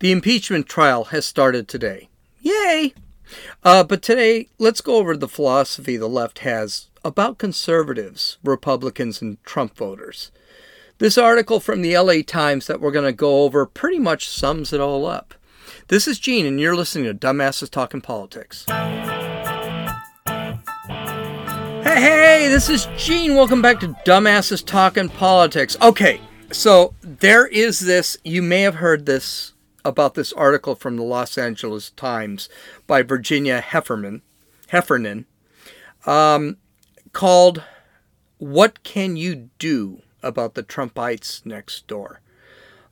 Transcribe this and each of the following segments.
The impeachment trial has started today. Yay! Uh, but today, let's go over the philosophy the left has about conservatives, Republicans, and Trump voters. This article from the LA Times that we're going to go over pretty much sums it all up. This is Gene, and you're listening to Dumbasses Talking Politics. Hey, hey, this is Gene. Welcome back to Dumbasses Talking Politics. Okay, so there is this, you may have heard this about this article from the Los Angeles Times by Virginia Heffernan, Heffernan um, called What Can You Do About the Trumpites Next Door?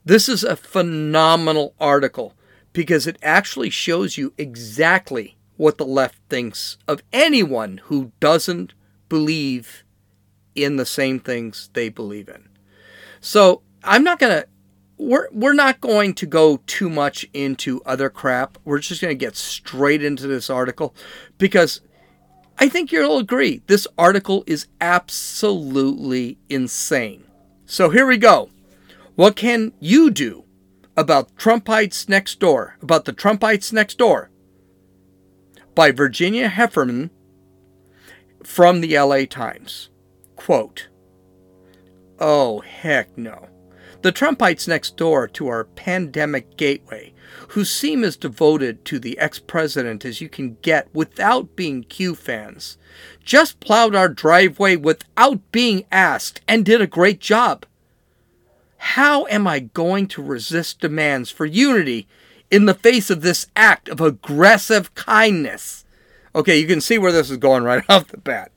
This is a phenomenal article because it actually shows you exactly what the left thinks of anyone who doesn't believe in the same things they believe in. So I'm not going to we're we're not going to go too much into other crap. We're just going to get straight into this article because I think you'll agree this article is absolutely insane. So here we go. What can you do about Trumpites next door? About the Trumpites next door? By Virginia Heffernan from the LA Times. Quote Oh, heck no. The Trumpites next door to our pandemic gateway, who seem as devoted to the ex president as you can get without being Q fans, just plowed our driveway without being asked and did a great job. How am I going to resist demands for unity in the face of this act of aggressive kindness? Okay, you can see where this is going right off the bat.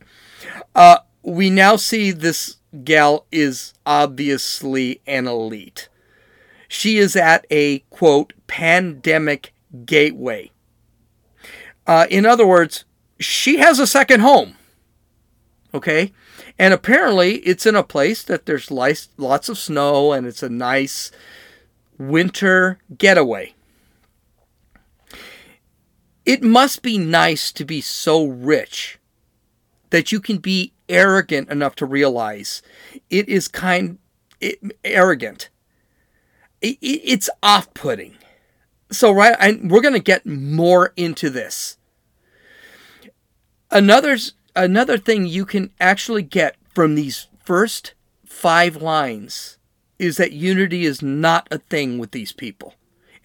Uh, we now see this gal is obviously an elite. She is at a quote pandemic gateway. Uh, in other words, she has a second home. Okay? And apparently it's in a place that there's lots of snow and it's a nice winter getaway. It must be nice to be so rich that you can be arrogant enough to realize it is kind it, arrogant. It, it, it's off-putting. So right, I, we're going to get more into this. Another another thing you can actually get from these first five lines is that unity is not a thing with these people.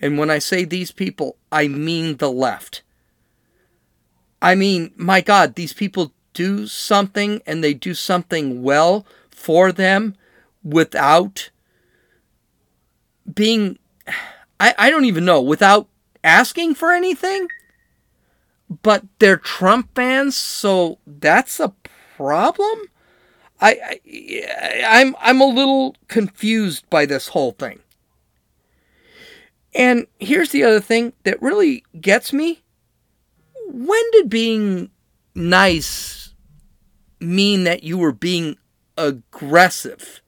And when I say these people, I mean the left. I mean, my God, these people do something and they do something well for them without being I, I don't even know without asking for anything? But they're trump fans so that's a problem? I, I i'm i'm a little confused by this whole thing. And here's the other thing that really gets me. When did being nice mean that you were being aggressive.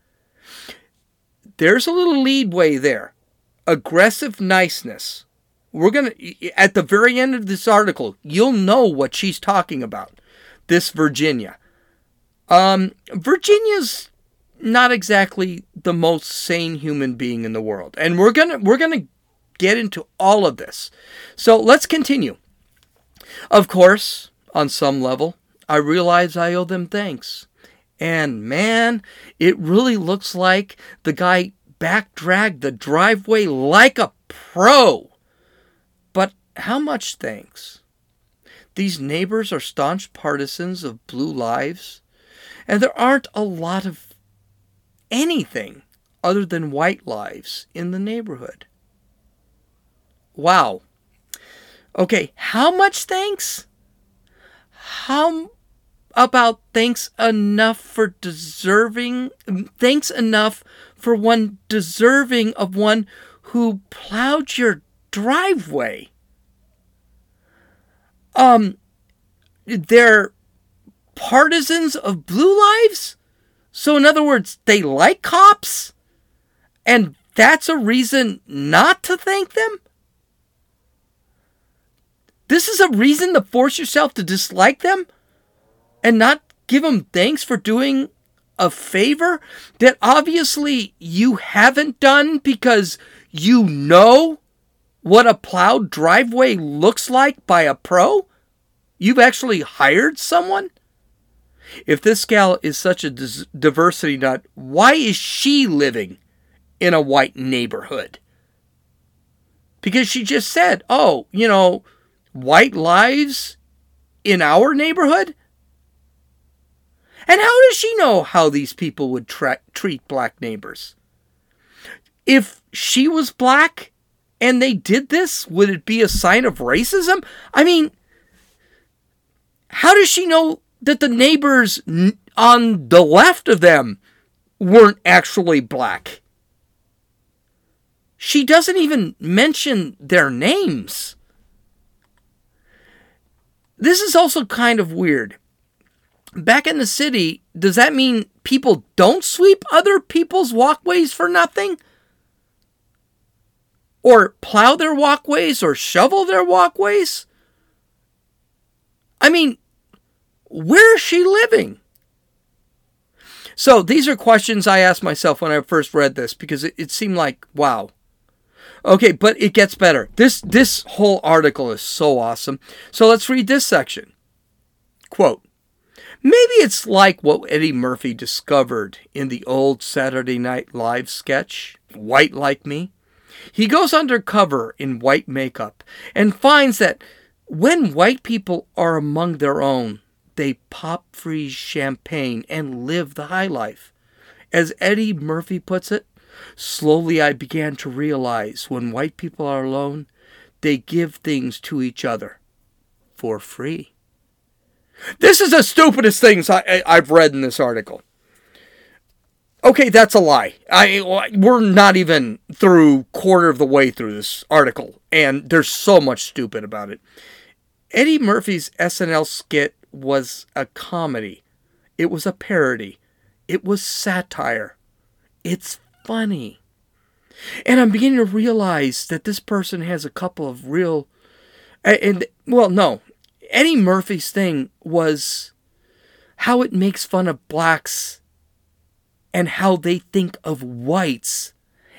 There's a little leadway there. Aggressive niceness. We're going to, at the very end of this article, you'll know what she's talking about. This Virginia. Um, Virginia's not exactly the most sane human being in the world. And we're going to, we're going to get into all of this. So let's continue. Of course, on some level, I realize I owe them thanks. And man, it really looks like the guy backdragged the driveway like a pro. But how much thanks? These neighbors are staunch partisans of blue lives, and there aren't a lot of anything other than white lives in the neighborhood. Wow. Okay, how much thanks? How about thanks enough for deserving thanks enough for one deserving of one who plowed your driveway. Um they're partisans of blue lives? So in other words they like cops? And that's a reason not to thank them? This is a reason to force yourself to dislike them and not give them thanks for doing a favor that obviously you haven't done because you know what a plowed driveway looks like by a pro? You've actually hired someone? If this gal is such a diversity nut, why is she living in a white neighborhood? Because she just said, oh, you know, white lives in our neighborhood? And how does she know how these people would tra- treat black neighbors? If she was black and they did this, would it be a sign of racism? I mean, how does she know that the neighbors on the left of them weren't actually black? She doesn't even mention their names. This is also kind of weird. Back in the city, does that mean people don't sweep other people's walkways for nothing? Or plow their walkways or shovel their walkways? I mean, where is she living? So these are questions I asked myself when I first read this because it, it seemed like, wow, Okay, but it gets better. This this whole article is so awesome. So let's read this section. Quote Maybe it's like what Eddie Murphy discovered in the old Saturday Night Live sketch, White Like Me. He goes undercover in white makeup and finds that when white people are among their own, they pop freeze champagne and live the high life. As Eddie Murphy puts it, Slowly, I began to realize when white people are alone, they give things to each other for free. This is the stupidest things I, I, have read in this article. Okay, that's a lie. I we're not even through quarter of the way through this article, and there's so much stupid about it. Eddie Murphy's SNL skit was a comedy. It was a parody. It was satire. It's funny. And I'm beginning to realize that this person has a couple of real. And, well, no. Eddie Murphy's thing was how it makes fun of blacks and how they think of whites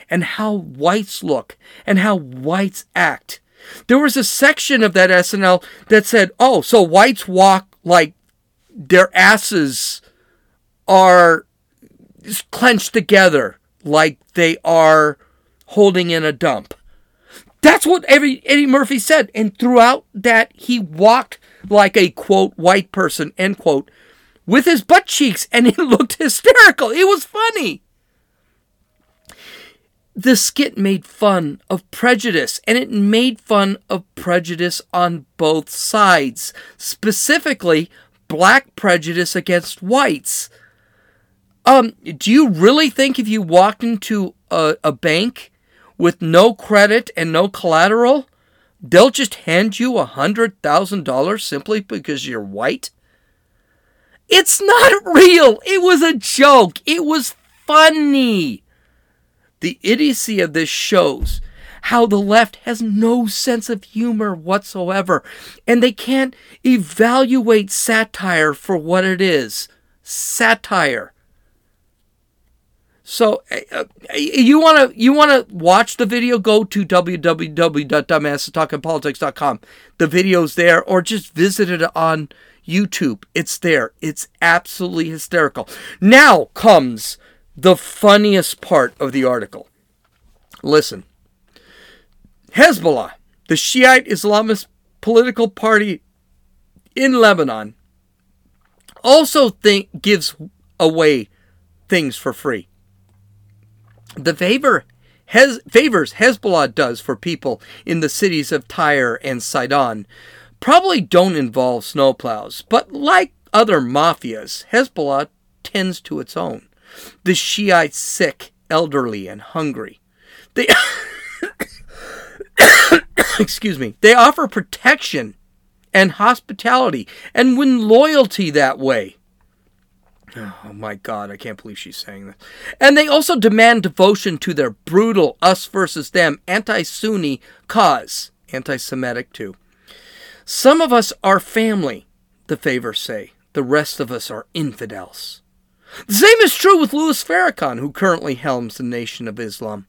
and how whites look and how whites act. There was a section of that SNL that said, oh, so whites walk like their asses are clenched together like they are holding in a dump. That's what every Eddie Murphy said. And throughout that, he walked like a quote white person, end quote, with his butt cheeks, and it looked hysterical. It was funny. The skit made fun of prejudice, and it made fun of prejudice on both sides, specifically black prejudice against whites. Um, do you really think if you walked into a, a bank with no credit and no collateral, they'll just hand you a hundred thousand dollars simply because you're white? It's not real. It was a joke. It was funny. The idiocy of this shows how the left has no sense of humor whatsoever, and they can't evaluate satire for what it is satire. So uh, you want to you want to watch the video? Go to www.dumbassestalkingpolitics.com. The video's there, or just visit it on YouTube. It's there. It's absolutely hysterical. Now comes the funniest part of the article. Listen, Hezbollah, the Shiite Islamist political party in Lebanon, also think gives away things for free the favor Hez, favors Hezbollah does for people in the cities of Tyre and Sidon probably don't involve snowplows, but like other mafias, Hezbollah tends to its own. The Shiites sick, elderly, and hungry. They excuse me. They offer protection and hospitality and win loyalty that way. Oh my god, I can't believe she's saying that. And they also demand devotion to their brutal us versus them anti Sunni cause, anti Semitic too. Some of us are family, the favors say. The rest of us are infidels. The same is true with Louis Farrakhan, who currently helms the Nation of Islam.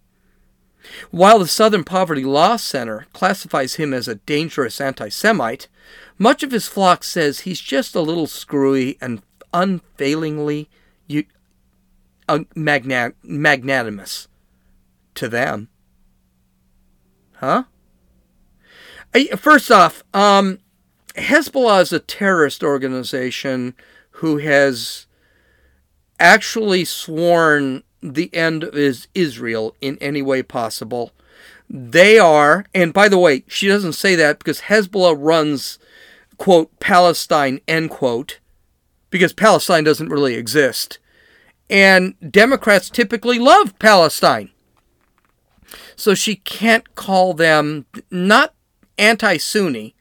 While the Southern Poverty Law Center classifies him as a dangerous anti Semite, much of his flock says he's just a little screwy and unfailingly uh, magnanimous to them. Huh? First off, um, Hezbollah is a terrorist organization who has actually sworn the end of Israel in any way possible. They are, and by the way, she doesn't say that because Hezbollah runs, quote, Palestine, end quote, because Palestine doesn't really exist. And Democrats typically love Palestine. So she can't call them not anti Sunni,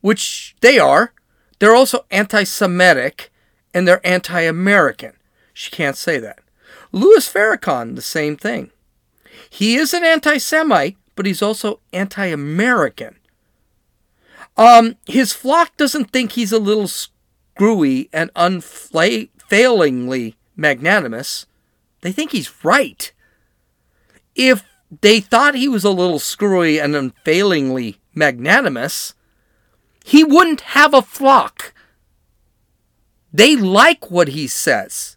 which they are. They're also anti Semitic and they're anti American. She can't say that. Louis Farrakhan, the same thing. He is an anti Semite, but he's also anti American. Um, his flock doesn't think he's a little screwy and unfailingly magnanimous. They think he's right. If they thought he was a little screwy and unfailingly magnanimous, he wouldn't have a flock. They like what he says.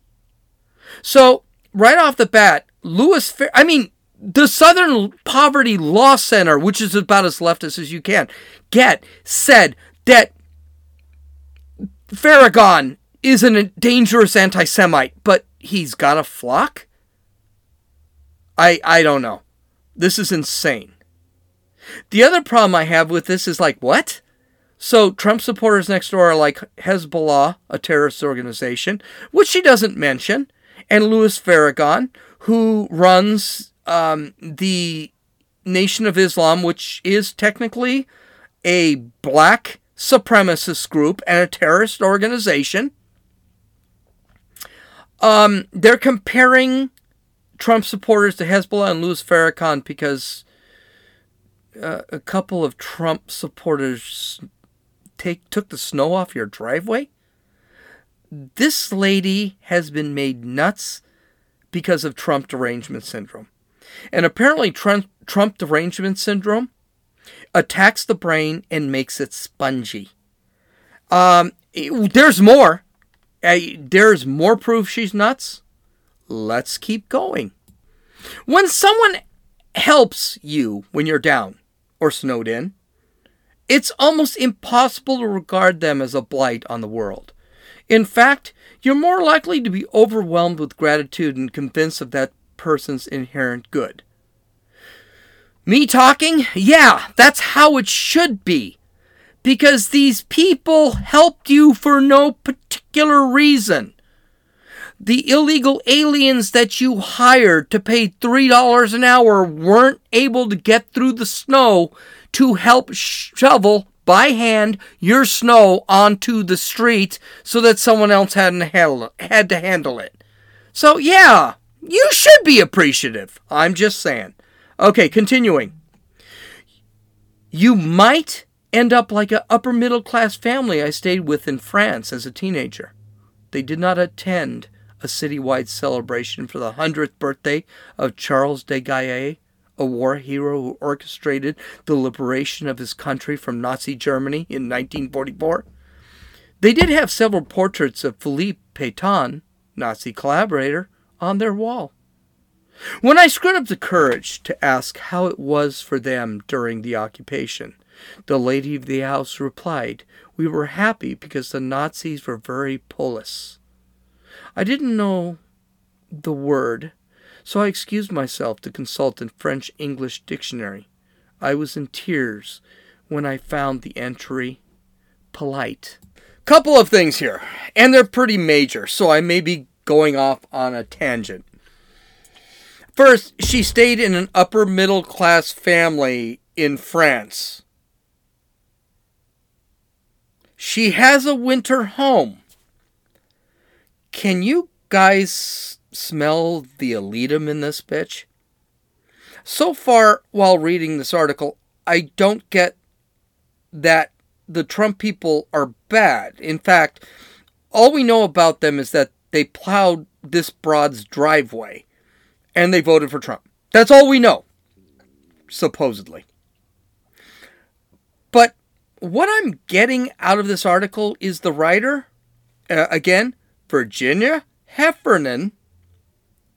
So, right off the bat, Fer- I mean, the Southern Poverty Law Center, which is about as leftist as you can get, said that Farrakhan is a dangerous anti Semite, but he's got a flock? I, I don't know. This is insane. The other problem I have with this is like, what? So Trump supporters next door are like Hezbollah, a terrorist organization, which she doesn't mention, and Louis Farrakhan, who runs um, the Nation of Islam, which is technically a black supremacist group and a terrorist organization. Um, they're comparing Trump supporters to Hezbollah and Louis Farrakhan because uh, a couple of Trump supporters take took the snow off your driveway. This lady has been made nuts because of Trump derangement syndrome. And apparently Trump, Trump derangement syndrome attacks the brain and makes it spongy. Um, there's more. Uh, there's more proof she's nuts let's keep going. When someone helps you when you're down or snowed in, it's almost impossible to regard them as a blight on the world. In fact, you're more likely to be overwhelmed with gratitude and convinced of that person's inherent good. Me talking? Yeah, that's how it should be. Because these people helped you for no particular reason the illegal aliens that you hired to pay $3 an hour weren't able to get through the snow to help shovel by hand your snow onto the street so that someone else hadn't had to handle it. So, yeah, you should be appreciative. I'm just saying. Okay, continuing. You might end up like an upper middle class family I stayed with in France as a teenager. They did not attend a citywide celebration for the 100th birthday of Charles de Gaulle, a war hero who orchestrated the liberation of his country from Nazi Germany in 1944. They did have several portraits of Philippe Pétain, Nazi collaborator, on their wall. When I screwed up the courage to ask how it was for them during the occupation, the lady of the house replied, We were happy because the Nazis were very Polish. I didn't know the word, so I excused myself to consult a French English dictionary. I was in tears when I found the entry polite. Couple of things here, and they're pretty major, so I may be going off on a tangent. First, she stayed in an upper middle class family in France. She has a winter home. Can you guys smell the elitism in this bitch? So far, while reading this article, I don't get that the Trump people are bad. In fact, all we know about them is that they plowed this broad's driveway and they voted for Trump. That's all we know. supposedly. But what I'm getting out of this article is the writer, uh, again, Virginia Heffernan,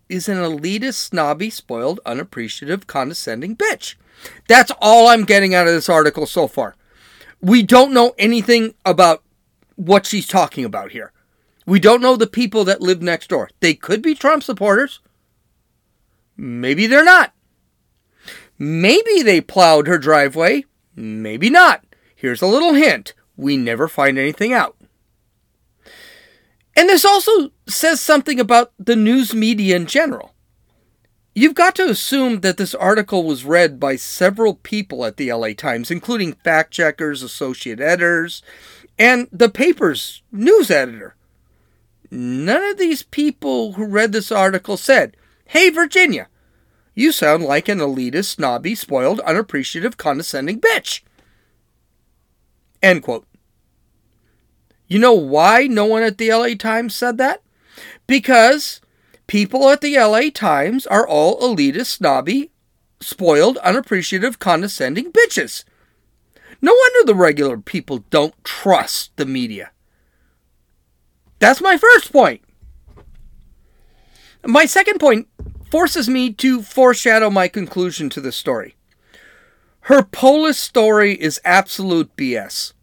is an elitist, snobby, spoiled, unappreciative, condescending bitch. That's all I'm getting out of this article so far. We don't know anything about what she's talking about here. We don't know the people that live next door. They could be Trump supporters. Maybe they're not. Maybe they plowed her driveway. Maybe not. Here's a little hint we never find anything out. And this also says something about the news media in general. You've got to assume that this article was read by several people at the LA Times, including fact checkers, associate editors, and the paper's news editor. None of these people who read this article said, Hey, Virginia, you sound like an elitist, snobby, spoiled, unappreciative, condescending bitch. End quote. You know why no one at the LA Times said that? Because people at the LA Times are all elitist, snobby, spoiled, unappreciative, condescending bitches. No wonder the regular people don't trust the media. That's my first point. My second point forces me to foreshadow my conclusion to the story. Her Polish story is absolute BS.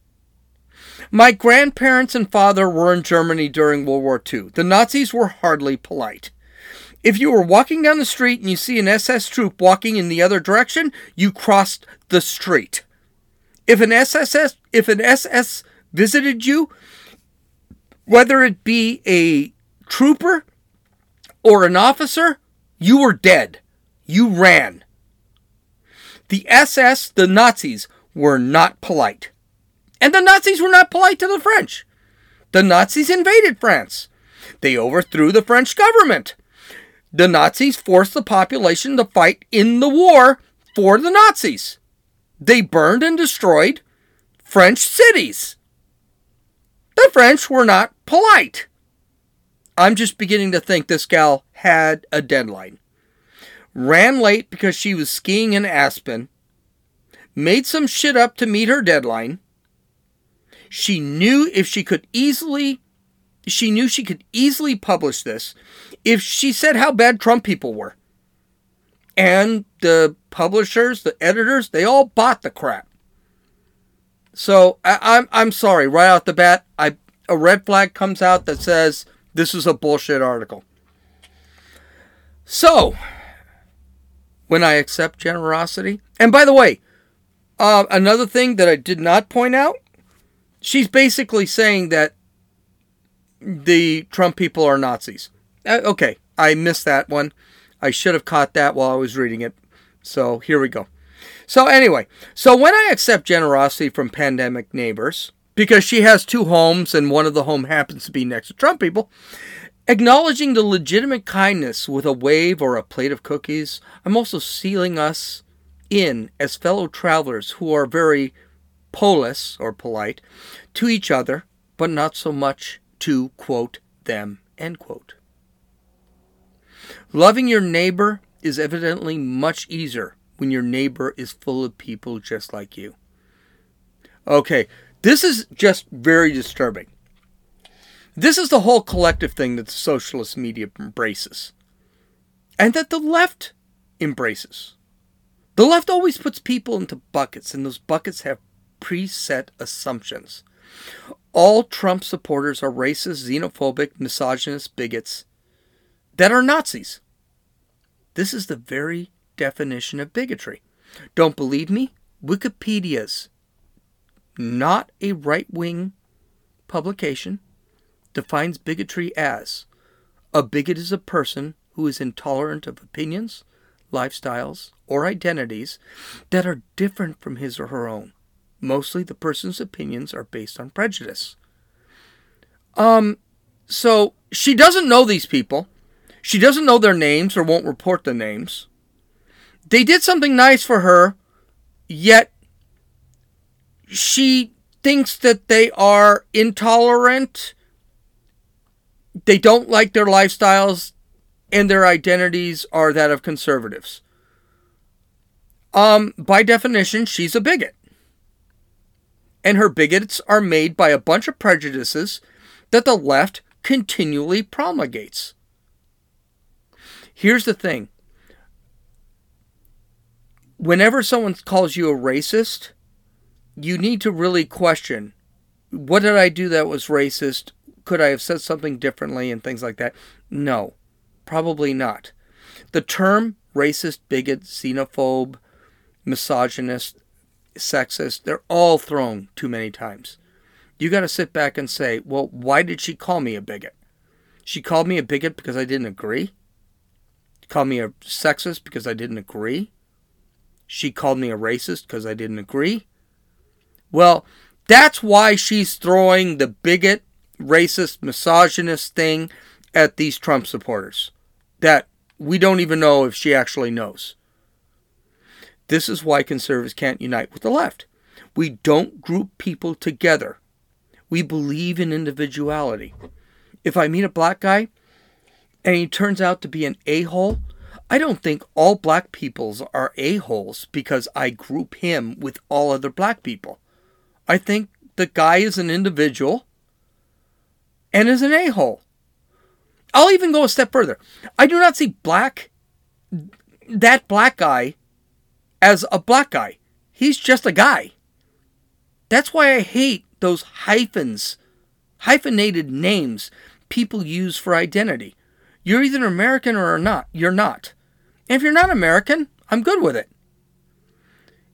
My grandparents and father were in Germany during World War II. The Nazis were hardly polite. If you were walking down the street and you see an SS troop walking in the other direction, you crossed the street. If an SSS if an SS visited you, whether it be a trooper or an officer, you were dead. You ran. The SS, the Nazis, were not polite. And the Nazis were not polite to the French. The Nazis invaded France. They overthrew the French government. The Nazis forced the population to fight in the war for the Nazis. They burned and destroyed French cities. The French were not polite. I'm just beginning to think this gal had a deadline. Ran late because she was skiing in Aspen. Made some shit up to meet her deadline she knew if she could easily she knew she could easily publish this if she said how bad Trump people were. And the publishers, the editors, they all bought the crap. So I, am I'm, I'm sorry, right off the bat, I a red flag comes out that says this is a bullshit article. So when I accept generosity, and by the way, uh, another thing that I did not point out she's basically saying that the Trump people are Nazis. Uh, okay, I missed that one. I should have caught that while I was reading it. So here we go. So anyway, so when I accept generosity from pandemic neighbors, because she has two homes and one of the home happens to be next to Trump people, acknowledging the legitimate kindness with a wave or a plate of cookies, I'm also sealing us in as fellow travelers who are very polis, or polite, to each other, but not so much to, quote, them, end quote. Loving your neighbor is evidently much easier when your neighbor is full of people just like you. Okay, this is just very disturbing. This is the whole collective thing that the socialist media embraces, and that the left embraces. The left always puts people into buckets, and those buckets have preset assumptions. All Trump supporters are racist, xenophobic, misogynist bigots that are Nazis. This is the very definition of bigotry. Don't believe me? Wikipedia's not a right wing publication defines bigotry as a bigot is a person who is intolerant of opinions, lifestyles, or identities that are different from his or her own. Mostly the person's opinions are based on prejudice. Um, so she doesn't know these people. She doesn't know their names or won't report the names. They did something nice for her, yet she thinks that they are intolerant. They don't like their lifestyles, and their identities are that of conservatives. um, by definition, she's a bigot. And her bigots are made by a bunch of prejudices that the left continually promulgates. Here's the thing whenever someone calls you a racist, you need to really question what did I do that was racist? Could I have said something differently and things like that? No, probably not. The term racist, bigot, xenophobe, misogynist, sexist, they're all thrown too many times. You got to sit back and say, well, why did she call me a bigot? She called me a bigot because I didn't agree. She called me a sexist because I didn't agree. She called me a racist because I didn't agree. Well, that's why she's throwing the bigot, racist, misogynist thing at these Trump supporters that we don't even know if she actually knows. This is why conservatives can't unite with the left. We don't group people together. We believe in individuality. If I meet a black guy and he turns out to be an a hole, I don't think all black peoples are a holes because I group him with all other black people. I think the guy is an individual and is an a hole. I'll even go a step further. I do not see black, that black guy, as a black guy. He's just a guy. That's why I hate those hyphens, hyphenated names people use for identity. You're either American or not. You're not. And if you're not American, I'm good with it.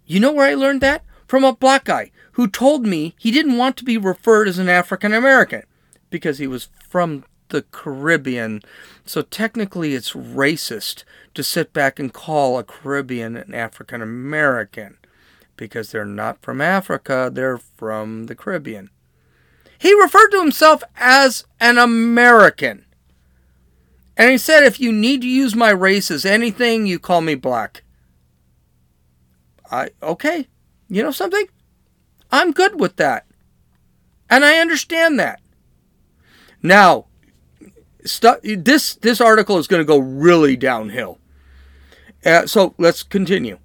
You know where I learned that? From a black guy who told me he didn't want to be referred as an African American because he was from the Caribbean. So technically, it's racist to sit back and call a Caribbean an African American because they're not from Africa, they're from the Caribbean. He referred to himself as an American. And he said, if you need to use my race as anything, you call me black. I, okay. You know something? I'm good with that. And I understand that. Now, st- this this article is going to go really downhill. Uh, so let's continue.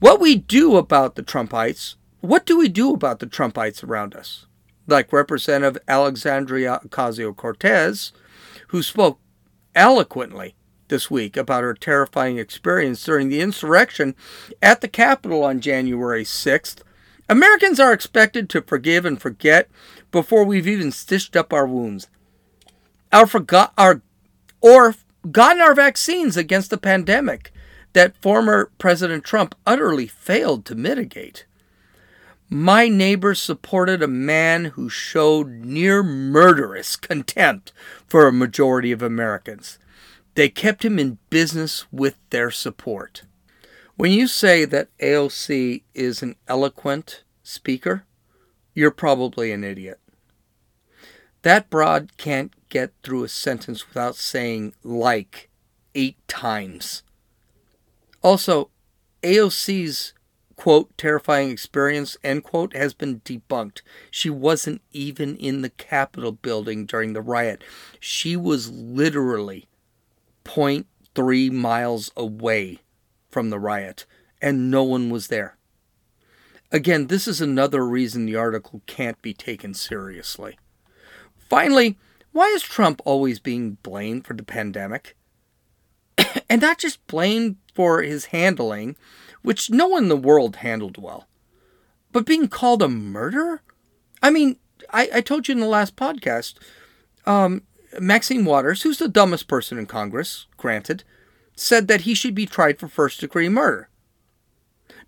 What we do about the Trumpites, what do we do about the Trumpites around us? Like Representative Alexandria Ocasio Cortez, who spoke eloquently this week about her terrifying experience during the insurrection at the Capitol on January 6th Americans are expected to forgive and forget before we've even stitched up our wounds. Our forgot our or gotten our vaccines against the pandemic that former President Trump utterly failed to mitigate. My neighbors supported a man who showed near murderous contempt for a majority of Americans. They kept him in business with their support. When you say that AOC is an eloquent speaker, you're probably an idiot. That broad can't get through a sentence without saying like eight times. Also, AOC's quote terrifying experience end quote has been debunked. She wasn't even in the Capitol building during the riot. She was literally 0.3 miles away from the riot, and no one was there. Again, this is another reason the article can't be taken seriously. Finally, why is Trump always being blamed for the pandemic? and not just blamed for his handling, which no one in the world handled well, but being called a murderer? I mean, I, I told you in the last podcast, um, Maxine Waters, who's the dumbest person in Congress, granted, said that he should be tried for first degree murder.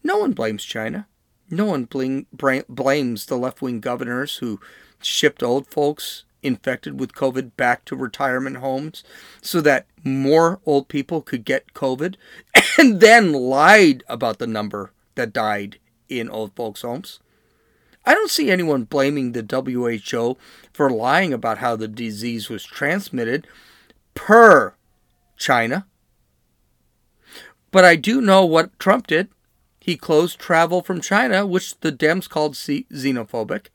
No one blames China. No one blame, blames the left wing governors who shipped old folks infected with COVID back to retirement homes so that more old people could get COVID and then lied about the number that died in old folks' homes. I don't see anyone blaming the WHO for lying about how the disease was transmitted per China. But I do know what Trump did. He closed travel from China, which the Dems called xenophobic.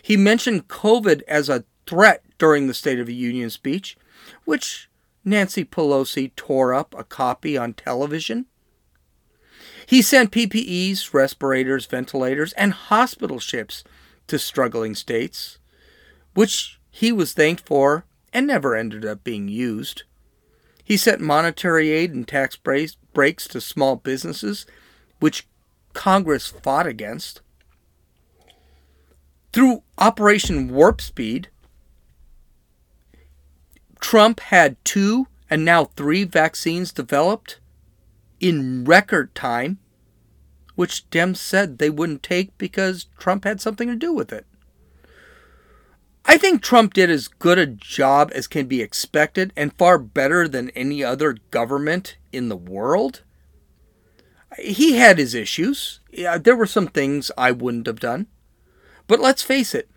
He mentioned COVID as a threat during the State of the Union speech, which Nancy Pelosi tore up a copy on television. He sent PPEs, respirators, ventilators, and hospital ships to struggling states, which he was thanked for and never ended up being used. He sent monetary aid and tax breaks to small businesses, which Congress fought against. Through Operation Warp Speed, Trump had two and now three vaccines developed in record time, which Dems said they wouldn't take because Trump had something to do with it. I think Trump did as good a job as can be expected and far better than any other government in the world. He had his issues. Yeah, there were some things I wouldn't have done. But let's face it,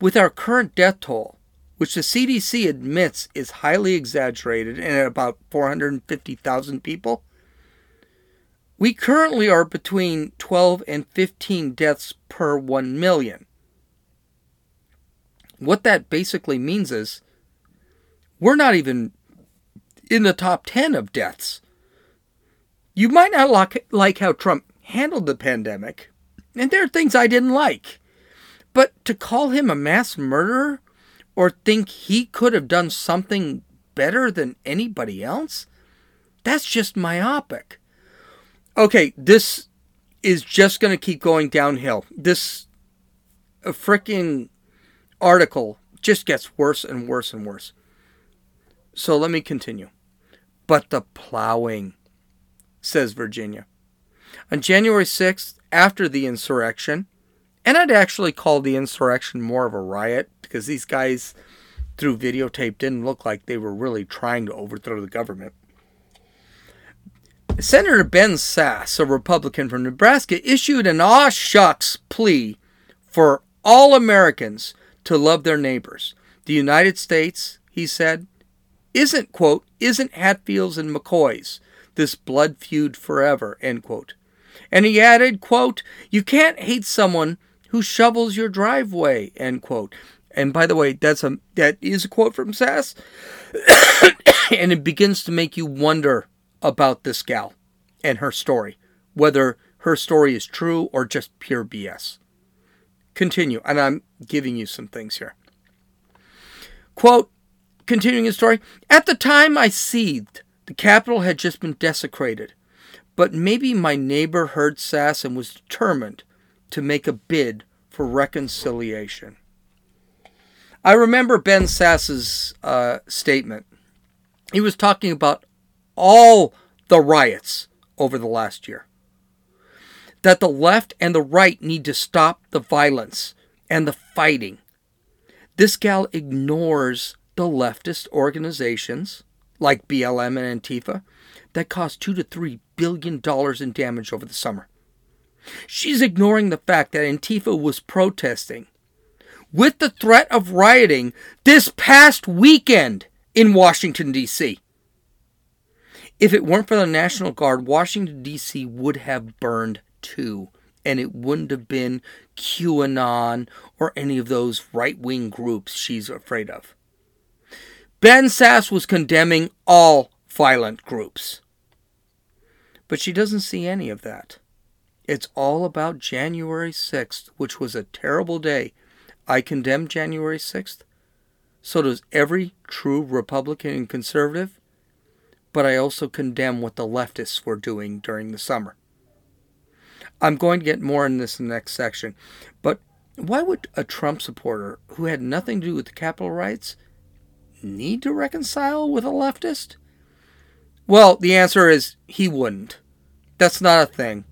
with our current death toll, which the CDC admits is highly exaggerated and at about 450,000 people, we currently are between 12 and 15 deaths per 1 million. What that basically means is we're not even in the top 10 of deaths. You might not like how Trump handled the pandemic, and there are things I didn't like. But to call him a mass murderer or think he could have done something better than anybody else, that's just myopic. Okay, this is just going to keep going downhill. This uh, a freaking article just gets worse and worse and worse. So let me continue. But the plowing, says Virginia. On January 6th, after the insurrection, and I'd actually call the insurrection more of a riot because these guys, through videotape, didn't look like they were really trying to overthrow the government. Senator Ben Sasse, a Republican from Nebraska, issued an aw shucks plea for all Americans to love their neighbors. The United States, he said, isn't, quote, isn't Hatfields and McCoys, this blood feud forever, end quote. And he added, quote, you can't hate someone who shovels your driveway, end quote. And by the way, that's a that is a quote from Sasse. and it begins to make you wonder about this gal and her story, whether her story is true or just pure BS. Continue, and I'm giving you some things here. Quote, continuing his story, at the time I seethed, the Capitol had just been desecrated, but maybe my neighbor heard Sasse and was determined to make a bid for reconciliation. I remember Ben Sasse's uh, statement. He was talking about all the riots over the last year that the left and the right need to stop the violence and the fighting. This gal ignores the leftist organizations like BLM and Antifa that cost 2 to 3 billion dollars in damage over the summer. She's ignoring the fact that Antifa was protesting with the threat of rioting this past weekend in Washington D.C. If it weren't for the National Guard, Washington D.C. would have burned too. And it wouldn't have been QAnon or any of those right wing groups she's afraid of. Ben Sasse was condemning all violent groups. But she doesn't see any of that. It's all about January 6th, which was a terrible day. I condemn January 6th. So does every true Republican and conservative. But I also condemn what the leftists were doing during the summer. I'm going to get more in this in the next section. But why would a Trump supporter who had nothing to do with the Capitol riots need to reconcile with a leftist? Well, the answer is he wouldn't. That's not a thing.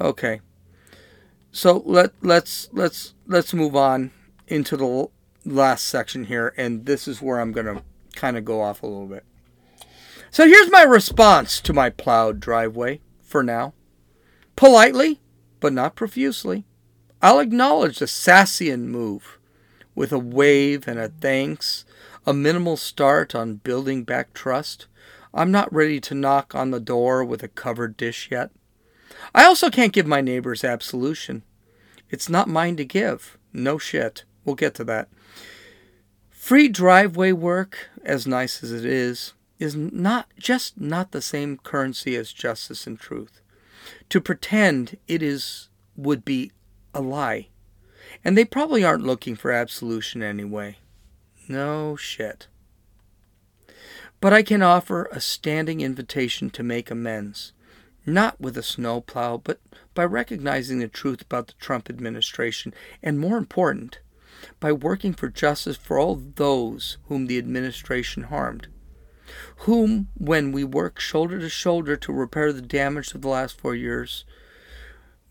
Okay. So let let's let's let's move on into the last section here and this is where I'm going to kind of go off a little bit. So here's my response to my plowed driveway for now. Politely, but not profusely, I'll acknowledge the Sassian move with a wave and a thanks, a minimal start on building back trust. I'm not ready to knock on the door with a covered dish yet. I also can't give my neighbors absolution. It's not mine to give. No shit. We'll get to that. Free driveway work, as nice as it is, is not just not the same currency as justice and truth. To pretend it is would be a lie. And they probably aren't looking for absolution anyway. No shit. But I can offer a standing invitation to make amends, not with a snowplow, but by recognizing the truth about the Trump administration, and more important, by working for justice for all those whom the administration harmed. Whom, when we work shoulder to shoulder to repair the damage of the last four years,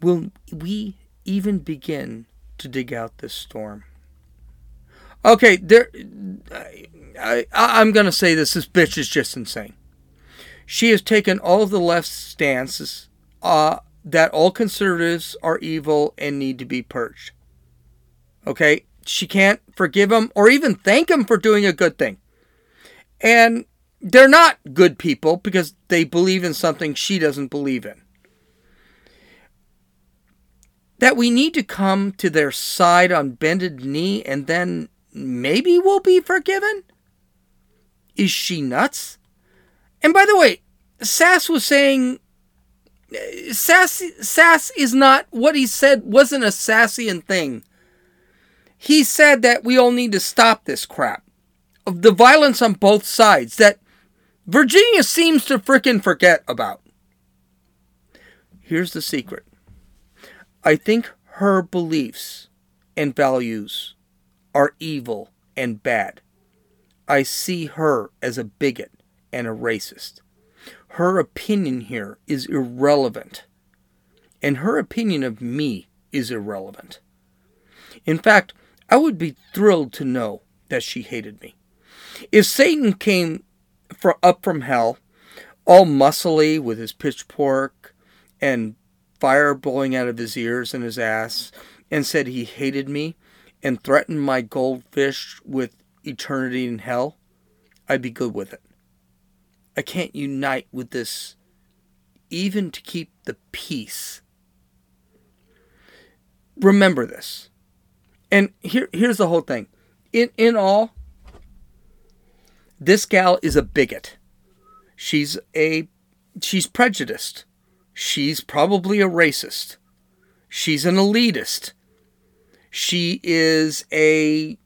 will we even begin to dig out this storm? Okay, there. I, I, am to say this. This bitch is just insane. She has taken all of the left stances uh, that all conservatives are evil and need to be purged. Okay? She can't forgive him or even thank him for doing a good thing. And they're not good people because they believe in something she doesn't believe in. That we need to come to their side on bended knee and then maybe we'll be forgiven? Is she nuts? And by the way, Sasse was saying Sasse Sasse is not what he said wasn't a Sassian thing. He said that we all need to stop this crap. Of the violence on both sides that Virginia seems to frickin' forget about. Here's the secret. I think her beliefs and values are evil and bad. I see her as a bigot and a racist. Her opinion here is irrelevant, and her opinion of me is irrelevant. In fact, I would be thrilled to know that she hated me. If Satan came for, up from hell, all muscly with his pitchfork and fire blowing out of his ears and his ass, and said he hated me and threatened my goldfish with eternity in hell, I'd be good with it. I can't unite with this even to keep the peace. Remember this. And here here's the whole thing. In in all, this gal is a bigot. She's a she's prejudiced. She's probably a racist. She's an elitist. She is a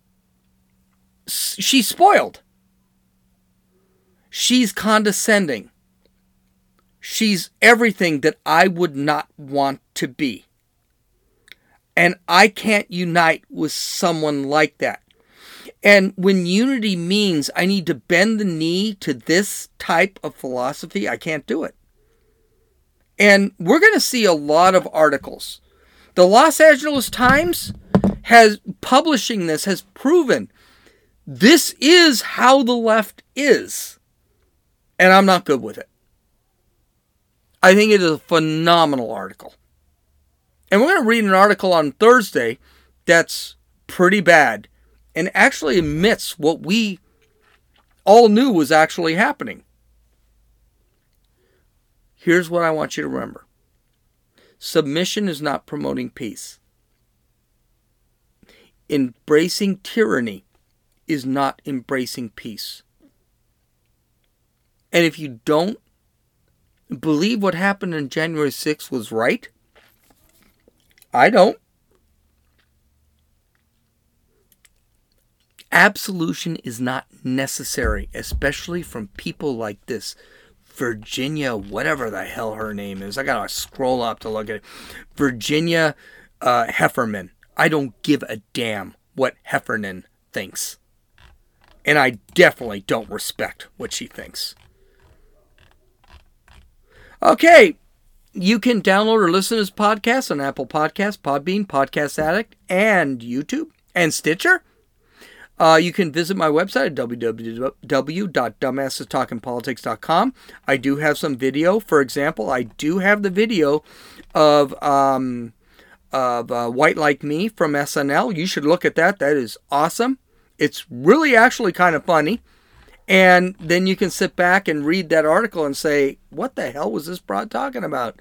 she's spoiled. She's condescending. She's everything that I would not want to be. And I can't unite with someone like that. And when unity means I need to bend the knee to this type of philosophy, I can't do it. And we're going to see a lot of articles. The Los Angeles Times has publishing this has proven this is how the left is. And I'm not good with it. I think it is a phenomenal article. And we're going to read an article on Thursday that's pretty bad and actually admits what we all knew was actually happening. Here's what I want you to remember submission is not promoting peace, embracing tyranny is not embracing peace. And if you don't believe what happened on January 6th was right, I don't. Absolution is not necessary, especially from people like this. Virginia, whatever the hell her name is. I gotta scroll up to look at it. Virginia uh, Heffernan. I don't give a damn what Heffernan thinks. And I definitely don't respect what she thinks. Okay, you can download or listen to this podcast on Apple Podcasts, Podbean, Podcast Addict, and YouTube and Stitcher. Uh, you can visit my website at www.dumbassestalkingpolitics.com. I do have some video. For example, I do have the video of um, of uh, White Like Me from SNL. You should look at that. That is awesome. It's really actually kind of funny. And then you can sit back and read that article and say, what the hell was this broad talking about?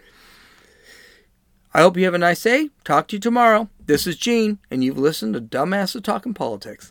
I hope you have a nice day. Talk to you tomorrow. This is Gene, and you've listened to Dumbasses Talking Politics.